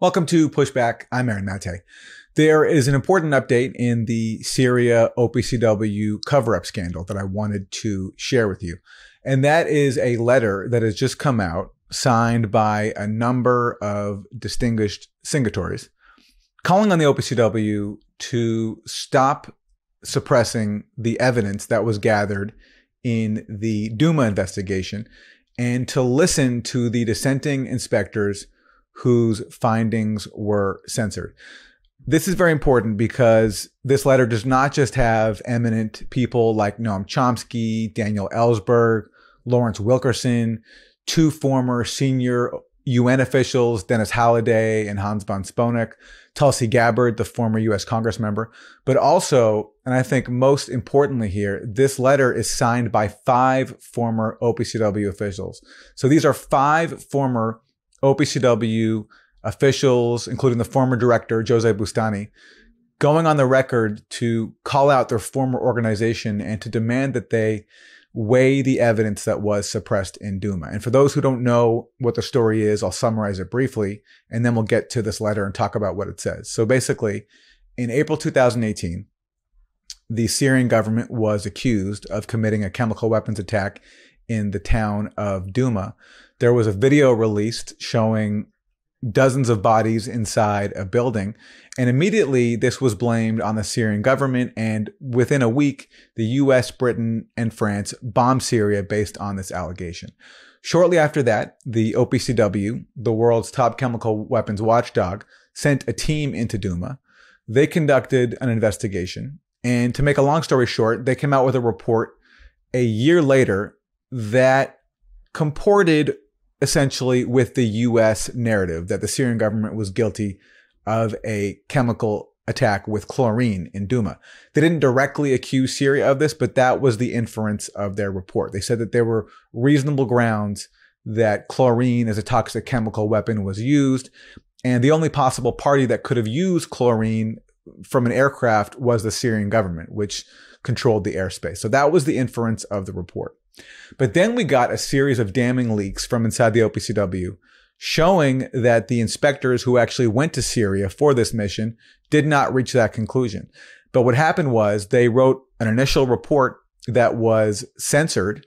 Welcome to Pushback. I'm Aaron Mate. There is an important update in the Syria OPCW cover up scandal that I wanted to share with you. And that is a letter that has just come out, signed by a number of distinguished signatories, calling on the OPCW to stop suppressing the evidence that was gathered in the Duma investigation and to listen to the dissenting inspectors whose findings were censored. This is very important because this letter does not just have eminent people like Noam Chomsky, Daniel Ellsberg, Lawrence Wilkerson, two former senior UN officials, Dennis Halliday and Hans von Sponeck, Tulsi Gabbard, the former US Congress member, but also, and I think most importantly here, this letter is signed by five former OPCW officials. So these are five former OPCW officials, including the former director, Jose Bustani, going on the record to call out their former organization and to demand that they weigh the evidence that was suppressed in Duma. And for those who don't know what the story is, I'll summarize it briefly, and then we'll get to this letter and talk about what it says. So basically, in April 2018, the Syrian government was accused of committing a chemical weapons attack in the town of Duma there was a video released showing dozens of bodies inside a building. And immediately this was blamed on the Syrian government. And within a week, the US, Britain, and France bombed Syria based on this allegation. Shortly after that, the OPCW, the world's top chemical weapons watchdog, sent a team into Duma. They conducted an investigation. And to make a long story short, they came out with a report a year later that comported essentially with the US narrative that the Syrian government was guilty of a chemical attack with chlorine in Duma. They didn't directly accuse Syria of this, but that was the inference of their report. They said that there were reasonable grounds that chlorine as a toxic chemical weapon was used. And the only possible party that could have used chlorine from an aircraft was the Syrian government, which controlled the airspace. So that was the inference of the report. But then we got a series of damning leaks from inside the OPCW showing that the inspectors who actually went to Syria for this mission did not reach that conclusion. But what happened was they wrote an initial report that was censored.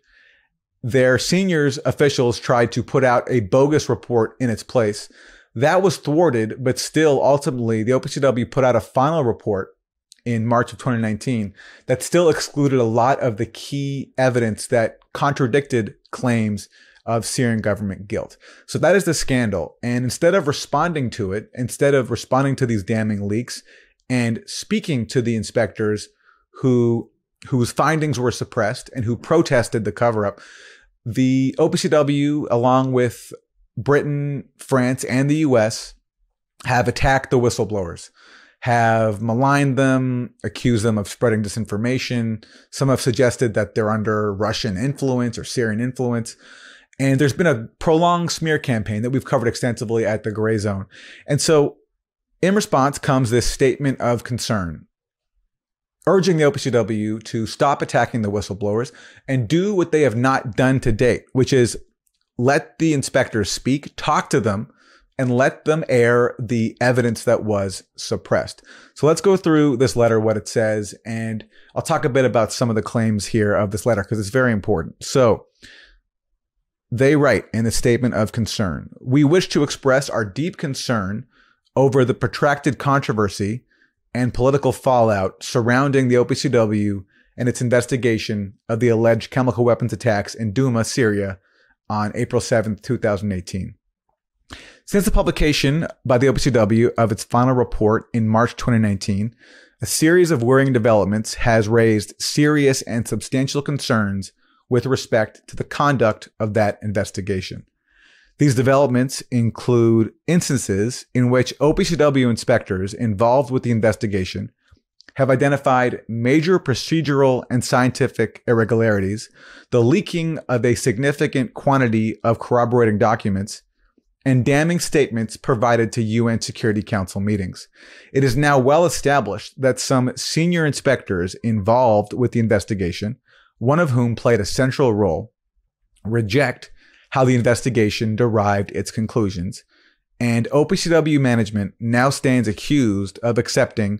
Their seniors officials tried to put out a bogus report in its place. That was thwarted, but still ultimately the OPCW put out a final report in March of 2019 that still excluded a lot of the key evidence that contradicted claims of Syrian government guilt. So that is the scandal. And instead of responding to it, instead of responding to these damning leaks and speaking to the inspectors who whose findings were suppressed and who protested the cover up, the OPCW along with Britain, France, and the US have attacked the whistleblowers have maligned them, accused them of spreading disinformation. Some have suggested that they're under Russian influence or Syrian influence. And there's been a prolonged smear campaign that we've covered extensively at the Gray Zone. And so in response comes this statement of concern urging the OPCW to stop attacking the whistleblowers and do what they have not done to date, which is let the inspectors speak, talk to them, and let them air the evidence that was suppressed. So let's go through this letter, what it says, and I'll talk a bit about some of the claims here of this letter because it's very important. So they write in the statement of concern We wish to express our deep concern over the protracted controversy and political fallout surrounding the OPCW and its investigation of the alleged chemical weapons attacks in Duma, Syria on April 7th, 2018. Since the publication by the OPCW of its final report in March 2019, a series of worrying developments has raised serious and substantial concerns with respect to the conduct of that investigation. These developments include instances in which OPCW inspectors involved with the investigation have identified major procedural and scientific irregularities, the leaking of a significant quantity of corroborating documents, and damning statements provided to UN Security Council meetings. It is now well established that some senior inspectors involved with the investigation, one of whom played a central role, reject how the investigation derived its conclusions and OPCW management now stands accused of accepting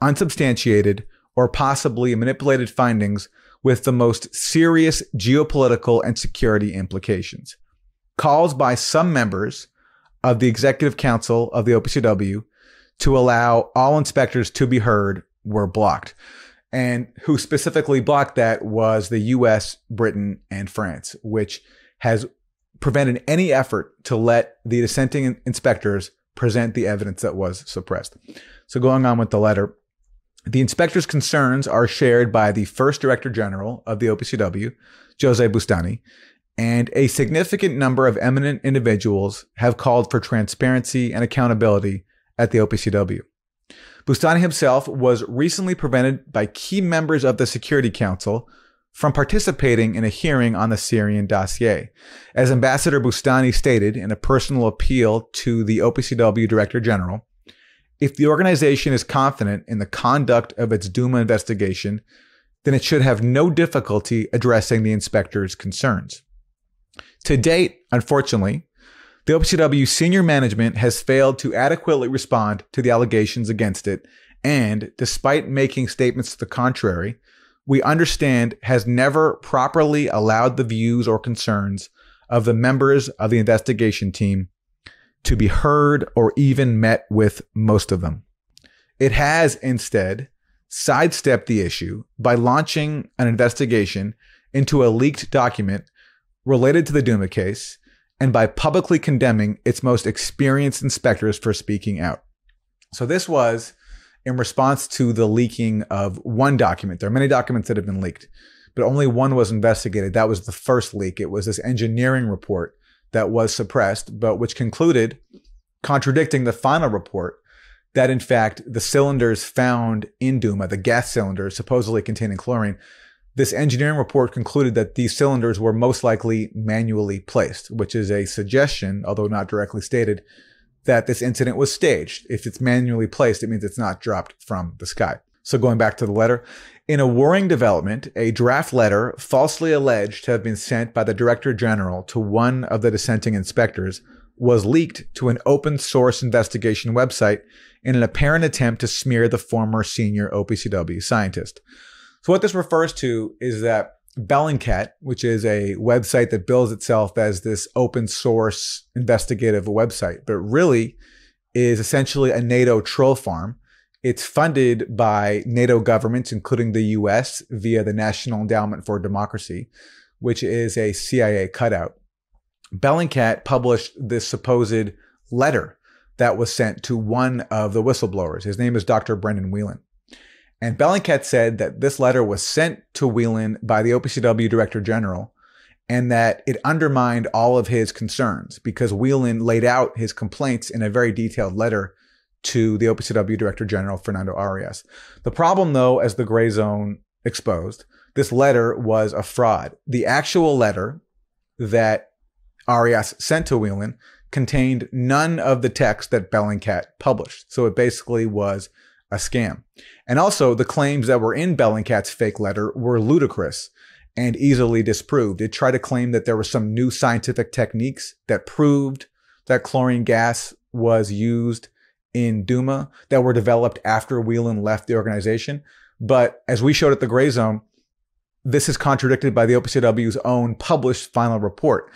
unsubstantiated or possibly manipulated findings with the most serious geopolitical and security implications. Calls by some members of the executive council of the OPCW to allow all inspectors to be heard were blocked. And who specifically blocked that was the US, Britain, and France, which has prevented any effort to let the dissenting inspectors present the evidence that was suppressed. So, going on with the letter, the inspector's concerns are shared by the first director general of the OPCW, Jose Bustani, and a significant number of eminent individuals have called for transparency and accountability at the OPCW. Bustani himself was recently prevented by key members of the Security Council from participating in a hearing on the Syrian dossier. As Ambassador Bustani stated in a personal appeal to the OPCW Director General, if the organization is confident in the conduct of its Duma investigation, then it should have no difficulty addressing the inspector's concerns. To date, unfortunately, the OPCW senior management has failed to adequately respond to the allegations against it, and despite making statements to the contrary, we understand has never properly allowed the views or concerns of the members of the investigation team to be heard or even met with most of them. It has instead sidestepped the issue by launching an investigation into a leaked document related to the Duma case and by publicly condemning its most experienced inspectors for speaking out. So this was in response to the leaking of one document. There are many documents that have been leaked, but only one was investigated. That was the first leak. It was this engineering report that was suppressed, but which concluded, contradicting the final report, that in fact the cylinders found in Duma, the gas cylinders supposedly containing chlorine, this engineering report concluded that these cylinders were most likely manually placed, which is a suggestion, although not directly stated, that this incident was staged. If it's manually placed, it means it's not dropped from the sky. So going back to the letter, in a worrying development, a draft letter falsely alleged to have been sent by the Director General to one of the dissenting inspectors was leaked to an open source investigation website in an apparent attempt to smear the former senior OPCW scientist. So what this refers to is that Bellingcat, which is a website that bills itself as this open source investigative website, but really is essentially a NATO troll farm. It's funded by NATO governments, including the US, via the National Endowment for Democracy, which is a CIA cutout. Bellingcat published this supposed letter that was sent to one of the whistleblowers. His name is Dr. Brendan Whelan. And Bellingcat said that this letter was sent to Whelan by the OPCW Director General and that it undermined all of his concerns because Whelan laid out his complaints in a very detailed letter to the OPCW Director General, Fernando Arias. The problem, though, as the gray zone exposed, this letter was a fraud. The actual letter that Arias sent to Whelan contained none of the text that Bellingcat published. So it basically was a scam. And also, the claims that were in Bellingcat's fake letter were ludicrous and easily disproved. It tried to claim that there were some new scientific techniques that proved that chlorine gas was used in Duma that were developed after Whelan left the organization. But as we showed at the Gray Zone, this is contradicted by the OPCW's own published final report.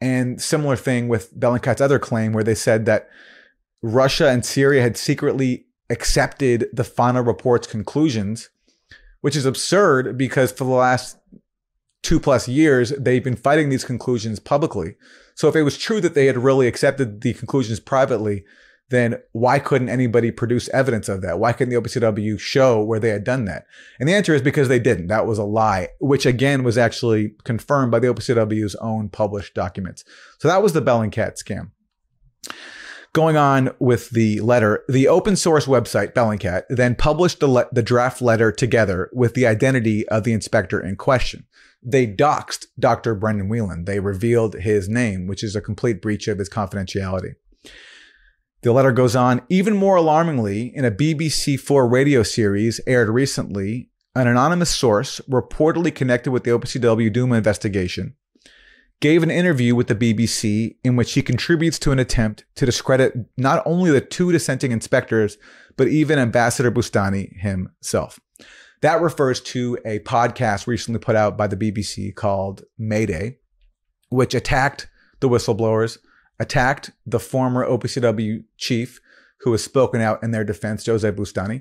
And similar thing with Bellingcat's other claim, where they said that Russia and Syria had secretly accepted the final report's conclusions, which is absurd because for the last two plus years, they've been fighting these conclusions publicly. So if it was true that they had really accepted the conclusions privately, then why couldn't anybody produce evidence of that? Why couldn't the OPCW show where they had done that? And the answer is because they didn't. That was a lie, which again was actually confirmed by the OPCW's own published documents. So that was the Bellingcat scam going on with the letter, the open source website Bellingcat then published the, le- the draft letter together with the identity of the inspector in question. They doxed Dr. Brendan Whelan. They revealed his name, which is a complete breach of his confidentiality. The letter goes on, even more alarmingly, in a BBC4 radio series aired recently, an anonymous source reportedly connected with the OPCW Duma investigation gave an interview with the BBC in which he contributes to an attempt to discredit not only the two dissenting inspectors, but even Ambassador Bustani himself. That refers to a podcast recently put out by the BBC called Mayday, which attacked the whistleblowers, attacked the former OPCW chief who has spoken out in their defense, Jose Bustani.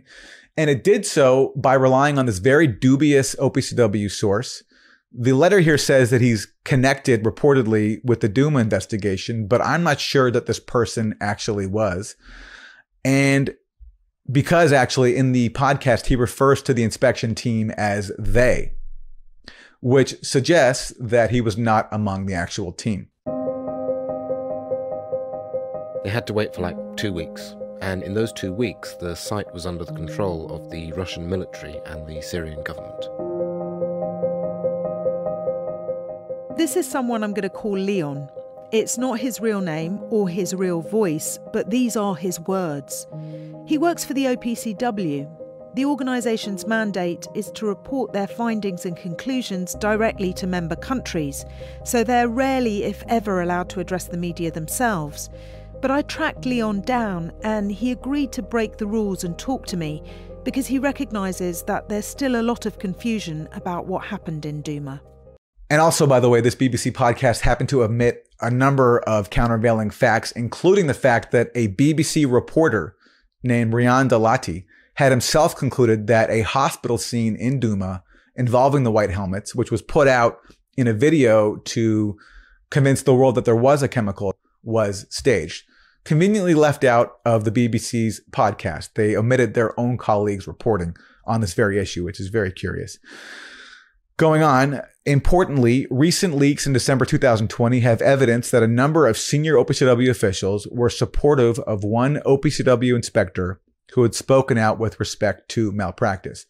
And it did so by relying on this very dubious OPCW source. The letter here says that he's connected reportedly with the Duma investigation, but I'm not sure that this person actually was. And because actually in the podcast, he refers to the inspection team as they, which suggests that he was not among the actual team. They had to wait for like two weeks. And in those two weeks, the site was under the control of the Russian military and the Syrian government. This is someone I'm going to call Leon. It's not his real name or his real voice, but these are his words. He works for the OPCW. The organisation's mandate is to report their findings and conclusions directly to member countries, so they're rarely, if ever, allowed to address the media themselves. But I tracked Leon down and he agreed to break the rules and talk to me because he recognises that there's still a lot of confusion about what happened in Duma. And also, by the way, this BBC podcast happened to omit a number of countervailing facts, including the fact that a BBC reporter named Riam Dalati had himself concluded that a hospital scene in Duma involving the white helmets, which was put out in a video to convince the world that there was a chemical, was staged conveniently left out of the BBC's podcast. They omitted their own colleagues' reporting on this very issue, which is very curious. Going on, importantly, recent leaks in December 2020 have evidence that a number of senior OPCW officials were supportive of one OPCW inspector who had spoken out with respect to malpractice.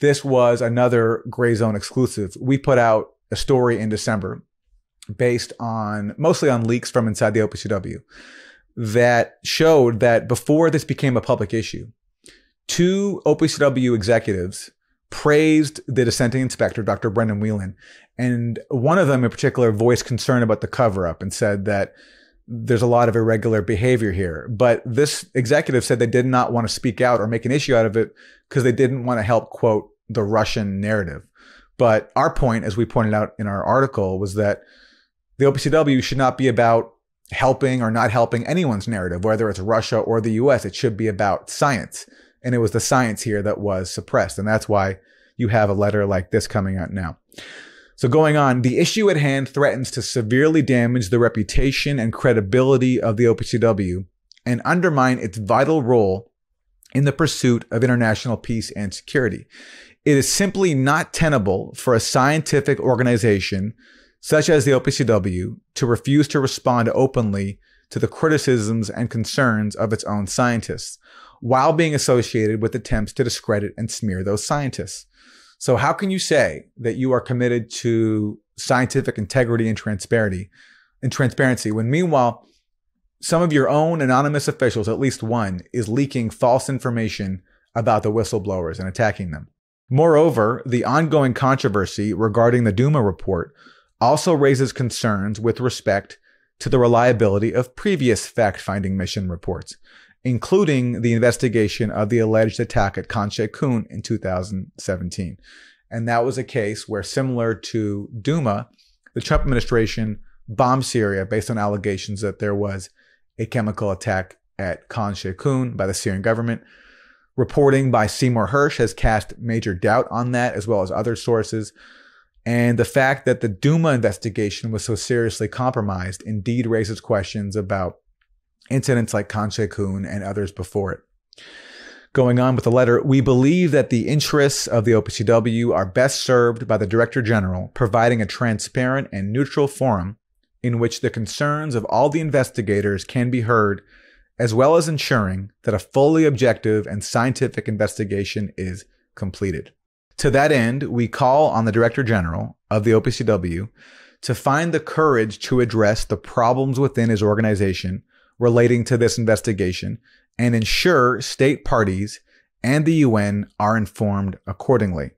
This was another gray zone exclusive. We put out a story in December based on mostly on leaks from inside the OPCW that showed that before this became a public issue, two OPCW executives praised the dissenting inspector, Dr. Brendan Whelan, and one of them in particular voiced concern about the cover up and said that there's a lot of irregular behavior here. But this executive said they did not want to speak out or make an issue out of it because they didn't want to help quote the Russian narrative. But our point, as we pointed out in our article, was that the OPCW should not be about helping or not helping anyone's narrative, whether it's Russia or the US. It should be about science. And it was the science here that was suppressed. And that's why you have a letter like this coming out now. So, going on, the issue at hand threatens to severely damage the reputation and credibility of the OPCW and undermine its vital role in the pursuit of international peace and security. It is simply not tenable for a scientific organization such as the OPCW, to refuse to respond openly to the criticisms and concerns of its own scientists, while being associated with attempts to discredit and smear those scientists. So, how can you say that you are committed to scientific integrity and transparency, and transparency when meanwhile some of your own anonymous officials, at least one, is leaking false information about the whistleblowers and attacking them? Moreover, the ongoing controversy regarding the Duma report also raises concerns with respect to the reliability of previous fact finding mission reports, including the investigation of the alleged attack at Khan Shaykhun in 2017. And that was a case where, similar to Duma, the Trump administration bombed Syria based on allegations that there was a chemical attack at Khan Shaykhun by the Syrian government. Reporting by Seymour Hersh has cast major doubt on that, as well as other sources. And the fact that the Duma investigation was so seriously compromised indeed raises questions about incidents like Khan Shaykhun and others before it. Going on with the letter, we believe that the interests of the OPCW are best served by the Director General providing a transparent and neutral forum in which the concerns of all the investigators can be heard, as well as ensuring that a fully objective and scientific investigation is completed. To that end, we call on the Director General of the OPCW to find the courage to address the problems within his organization relating to this investigation and ensure state parties and the UN are informed accordingly.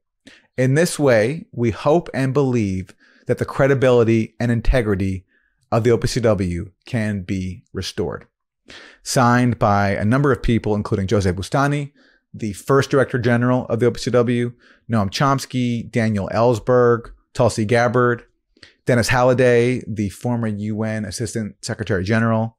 In this way, we hope and believe that the credibility and integrity of the OPCW can be restored. Signed by a number of people, including Jose Bustani, the first director general of the OPCW, Noam Chomsky, Daniel Ellsberg, Tulsi Gabbard, Dennis Halliday, the former UN Assistant Secretary General,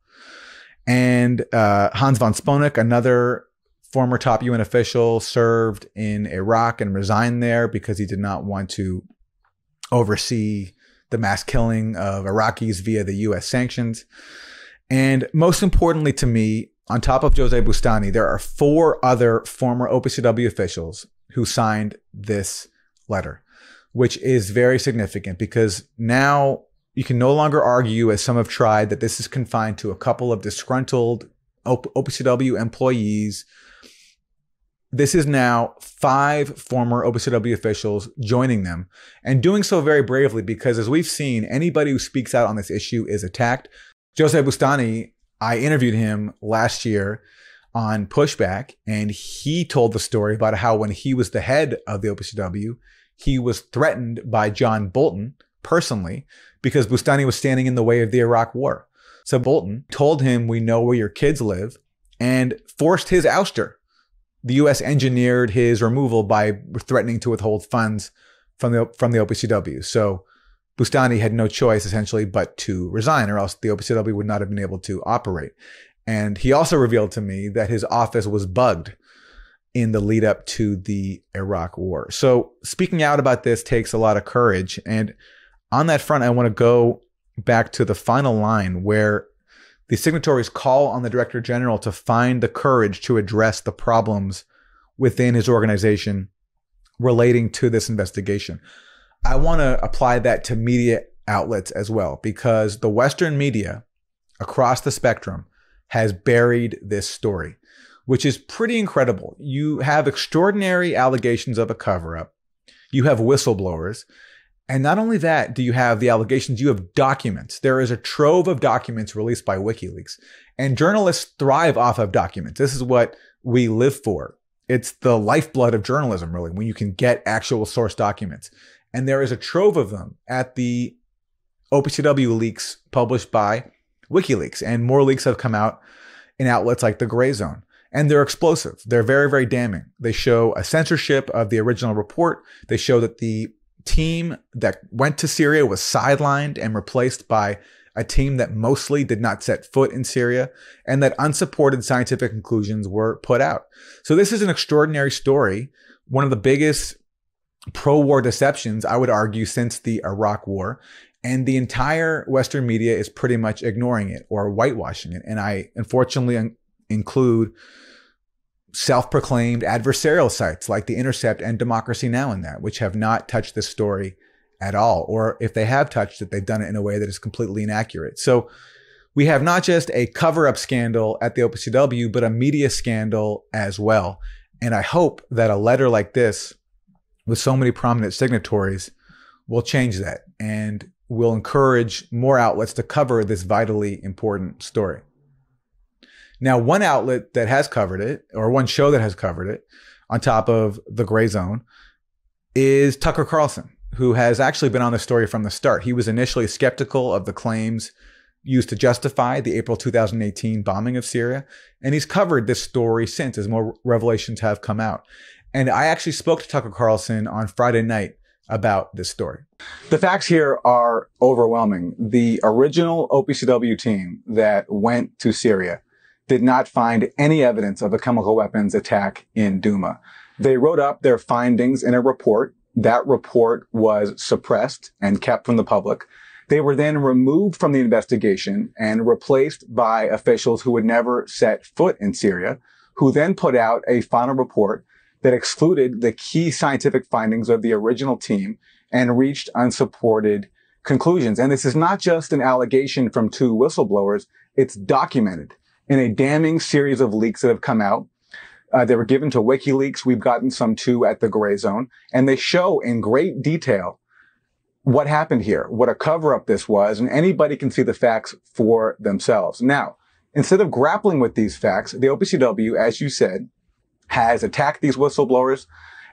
and uh, Hans von Sponeck, another former top UN official, served in Iraq and resigned there because he did not want to oversee the mass killing of Iraqis via the US sanctions. And most importantly to me, on top of Jose Bustani, there are four other former OPCW officials who signed this letter, which is very significant because now you can no longer argue, as some have tried, that this is confined to a couple of disgruntled OPCW employees. This is now five former OPCW officials joining them and doing so very bravely because, as we've seen, anybody who speaks out on this issue is attacked. Jose Bustani, I interviewed him last year on Pushback, and he told the story about how when he was the head of the OPCW, he was threatened by John Bolton personally because Bustani was standing in the way of the Iraq war. So Bolton told him, We know where your kids live, and forced his ouster. The US engineered his removal by threatening to withhold funds from the from the OPCW. So Bustani had no choice essentially but to resign, or else the OPCW would not have been able to operate. And he also revealed to me that his office was bugged in the lead up to the Iraq war. So speaking out about this takes a lot of courage. And on that front, I want to go back to the final line where the signatories call on the director general to find the courage to address the problems within his organization relating to this investigation. I want to apply that to media outlets as well, because the Western media across the spectrum has buried this story, which is pretty incredible. You have extraordinary allegations of a cover up, you have whistleblowers. And not only that, do you have the allegations, you have documents. There is a trove of documents released by WikiLeaks. And journalists thrive off of documents. This is what we live for. It's the lifeblood of journalism, really, when you can get actual source documents. And there is a trove of them at the OPCW leaks published by WikiLeaks. And more leaks have come out in outlets like the Gray Zone. And they're explosive. They're very, very damning. They show a censorship of the original report. They show that the team that went to Syria was sidelined and replaced by a team that mostly did not set foot in Syria, and that unsupported scientific conclusions were put out. So, this is an extraordinary story, one of the biggest pro war deceptions, I would argue, since the Iraq war. And the entire Western media is pretty much ignoring it or whitewashing it. And I unfortunately include self proclaimed adversarial sites like The Intercept and Democracy Now! in that, which have not touched this story at all. Or if they have touched it, they've done it in a way that is completely inaccurate. So we have not just a cover up scandal at the OPCW, but a media scandal as well. And I hope that a letter like this with so many prominent signatories will change that and will encourage more outlets to cover this vitally important story. Now, one outlet that has covered it, or one show that has covered it, on top of the gray zone, is Tucker Carlson, who has actually been on the story from the start. He was initially skeptical of the claims used to justify the April 2018 bombing of Syria, and he's covered this story since as more revelations have come out. And I actually spoke to Tucker Carlson on Friday night about this story. The facts here are overwhelming. The original OPCW team that went to Syria did not find any evidence of a chemical weapons attack in Douma. They wrote up their findings in a report. That report was suppressed and kept from the public. They were then removed from the investigation and replaced by officials who had never set foot in Syria, who then put out a final report that excluded the key scientific findings of the original team and reached unsupported conclusions. And this is not just an allegation from two whistleblowers. It's documented in a damning series of leaks that have come out. Uh, they were given to WikiLeaks. We've gotten some too at the Gray Zone, and they show in great detail what happened here, what a cover up this was, and anybody can see the facts for themselves. Now, instead of grappling with these facts, the OPCW, as you said, has attacked these whistleblowers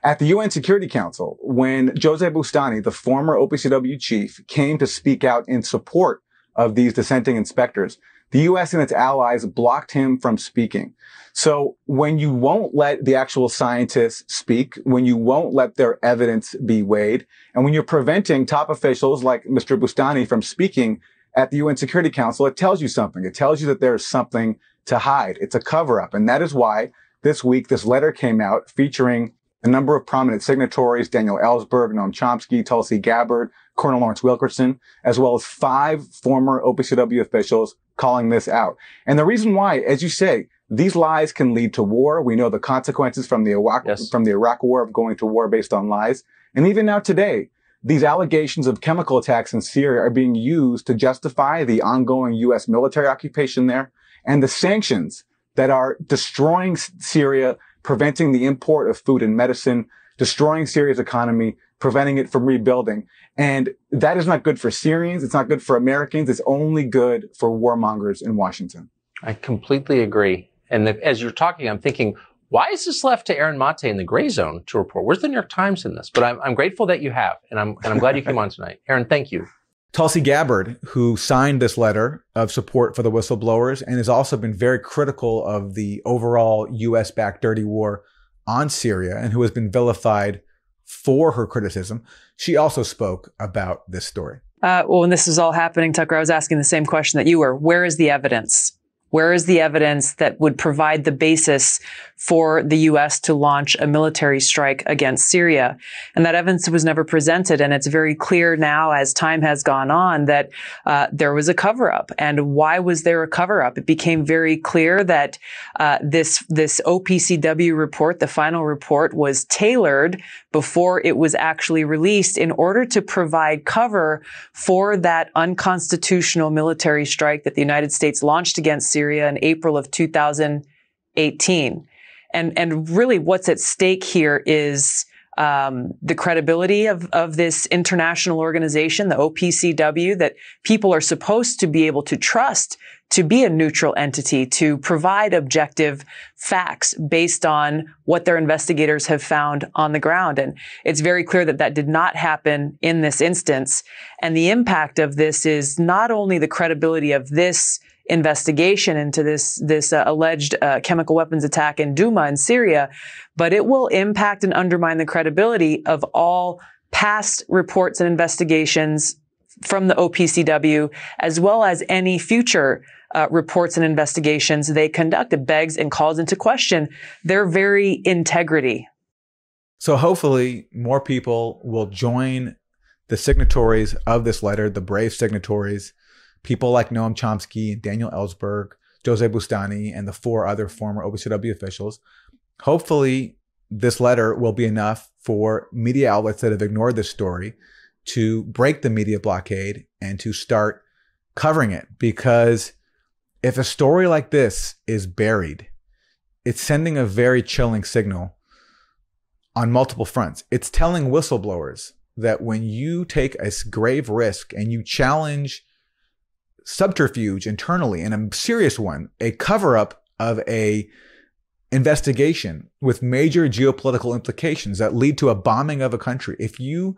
At the UN Security Council, when Jose Bustani, the former OPCW chief, came to speak out in support of these dissenting inspectors, the US and its allies blocked him from speaking. So when you won't let the actual scientists speak, when you won't let their evidence be weighed, and when you're preventing top officials like Mr. Bustani from speaking at the UN Security Council, it tells you something. It tells you that there's something to hide. It's a cover up. And that is why this week this letter came out featuring a number of prominent signatories, Daniel Ellsberg, Noam Chomsky, Tulsi Gabbard, Colonel Lawrence Wilkerson, as well as five former OPCW officials calling this out. And the reason why, as you say, these lies can lead to war. We know the consequences from the Iraq, yes. from the Iraq war of going to war based on lies. And even now today, these allegations of chemical attacks in Syria are being used to justify the ongoing U.S. military occupation there and the sanctions that are destroying Syria, preventing the import of food and medicine, destroying Syria's economy, preventing it from rebuilding. And that is not good for Syrians. It's not good for Americans. It's only good for warmongers in Washington. I completely agree. And the, as you're talking, I'm thinking, why is this left to Aaron Mate in the gray zone to report? Where's the New York Times in this? But I'm, I'm grateful that you have, and I'm, and I'm glad you came on tonight. Aaron, thank you. Tulsi Gabbard, who signed this letter of support for the whistleblowers and has also been very critical of the overall US backed dirty war on Syria and who has been vilified for her criticism, she also spoke about this story. Uh, well, when this was all happening, Tucker, I was asking the same question that you were. Where is the evidence? Where is the evidence that would provide the basis for the U.S. to launch a military strike against Syria? And that evidence was never presented. And it's very clear now, as time has gone on, that uh, there was a cover up. And why was there a cover up? It became very clear that uh, this this OPCW report, the final report, was tailored before it was actually released in order to provide cover for that unconstitutional military strike that the United States launched against Syria Syria in April of 2018. And, and really what's at stake here is um, the credibility of, of this international organization, the OPCW, that people are supposed to be able to trust to be a neutral entity, to provide objective facts based on what their investigators have found on the ground. And it's very clear that that did not happen in this instance. And the impact of this is not only the credibility of this investigation into this this uh, alleged uh, chemical weapons attack in Douma in Syria, but it will impact and undermine the credibility of all past reports and investigations from the OPCW, as well as any future uh, reports and investigations they conduct. It begs and calls into question their very integrity. So hopefully, more people will join the signatories of this letter, the brave signatories people like Noam Chomsky Daniel Ellsberg, Jose Bustani, and the four other former OPCW officials. Hopefully, this letter will be enough for media outlets that have ignored this story to break the media blockade and to start covering it. Because if a story like this is buried, it's sending a very chilling signal on multiple fronts. It's telling whistleblowers that when you take a grave risk and you challenge subterfuge internally and a serious one, a cover up of a investigation with major geopolitical implications that lead to a bombing of a country. If you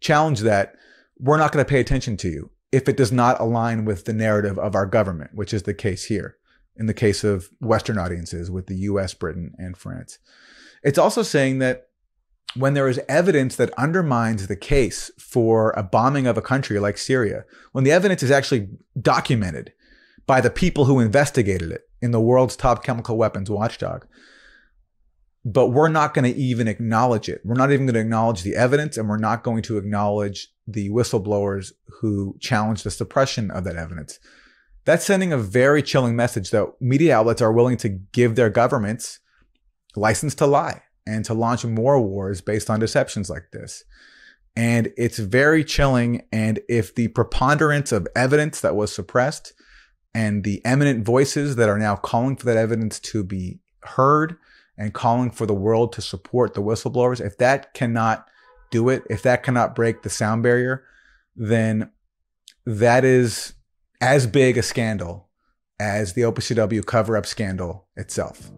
challenge that, we're not going to pay attention to you if it does not align with the narrative of our government, which is the case here in the case of Western audiences with the US, Britain, and France. It's also saying that when there is evidence that undermines the case for a bombing of a country like Syria, when the evidence is actually documented by the people who investigated it in the world's top chemical weapons watchdog, but we're not going to even acknowledge it. We're not even going to acknowledge the evidence, and we're not going to acknowledge the whistleblowers who challenge the suppression of that evidence. That's sending a very chilling message that media outlets are willing to give their governments license to lie and to launch more wars based on deceptions like this. And it's very chilling. And if the preponderance of evidence that was suppressed and the eminent voices that are now calling for that evidence to be heard and calling for the world to support the whistleblowers, if that cannot do it, if that cannot break the sound barrier, then that is as big a scandal as the OPCW cover up scandal itself.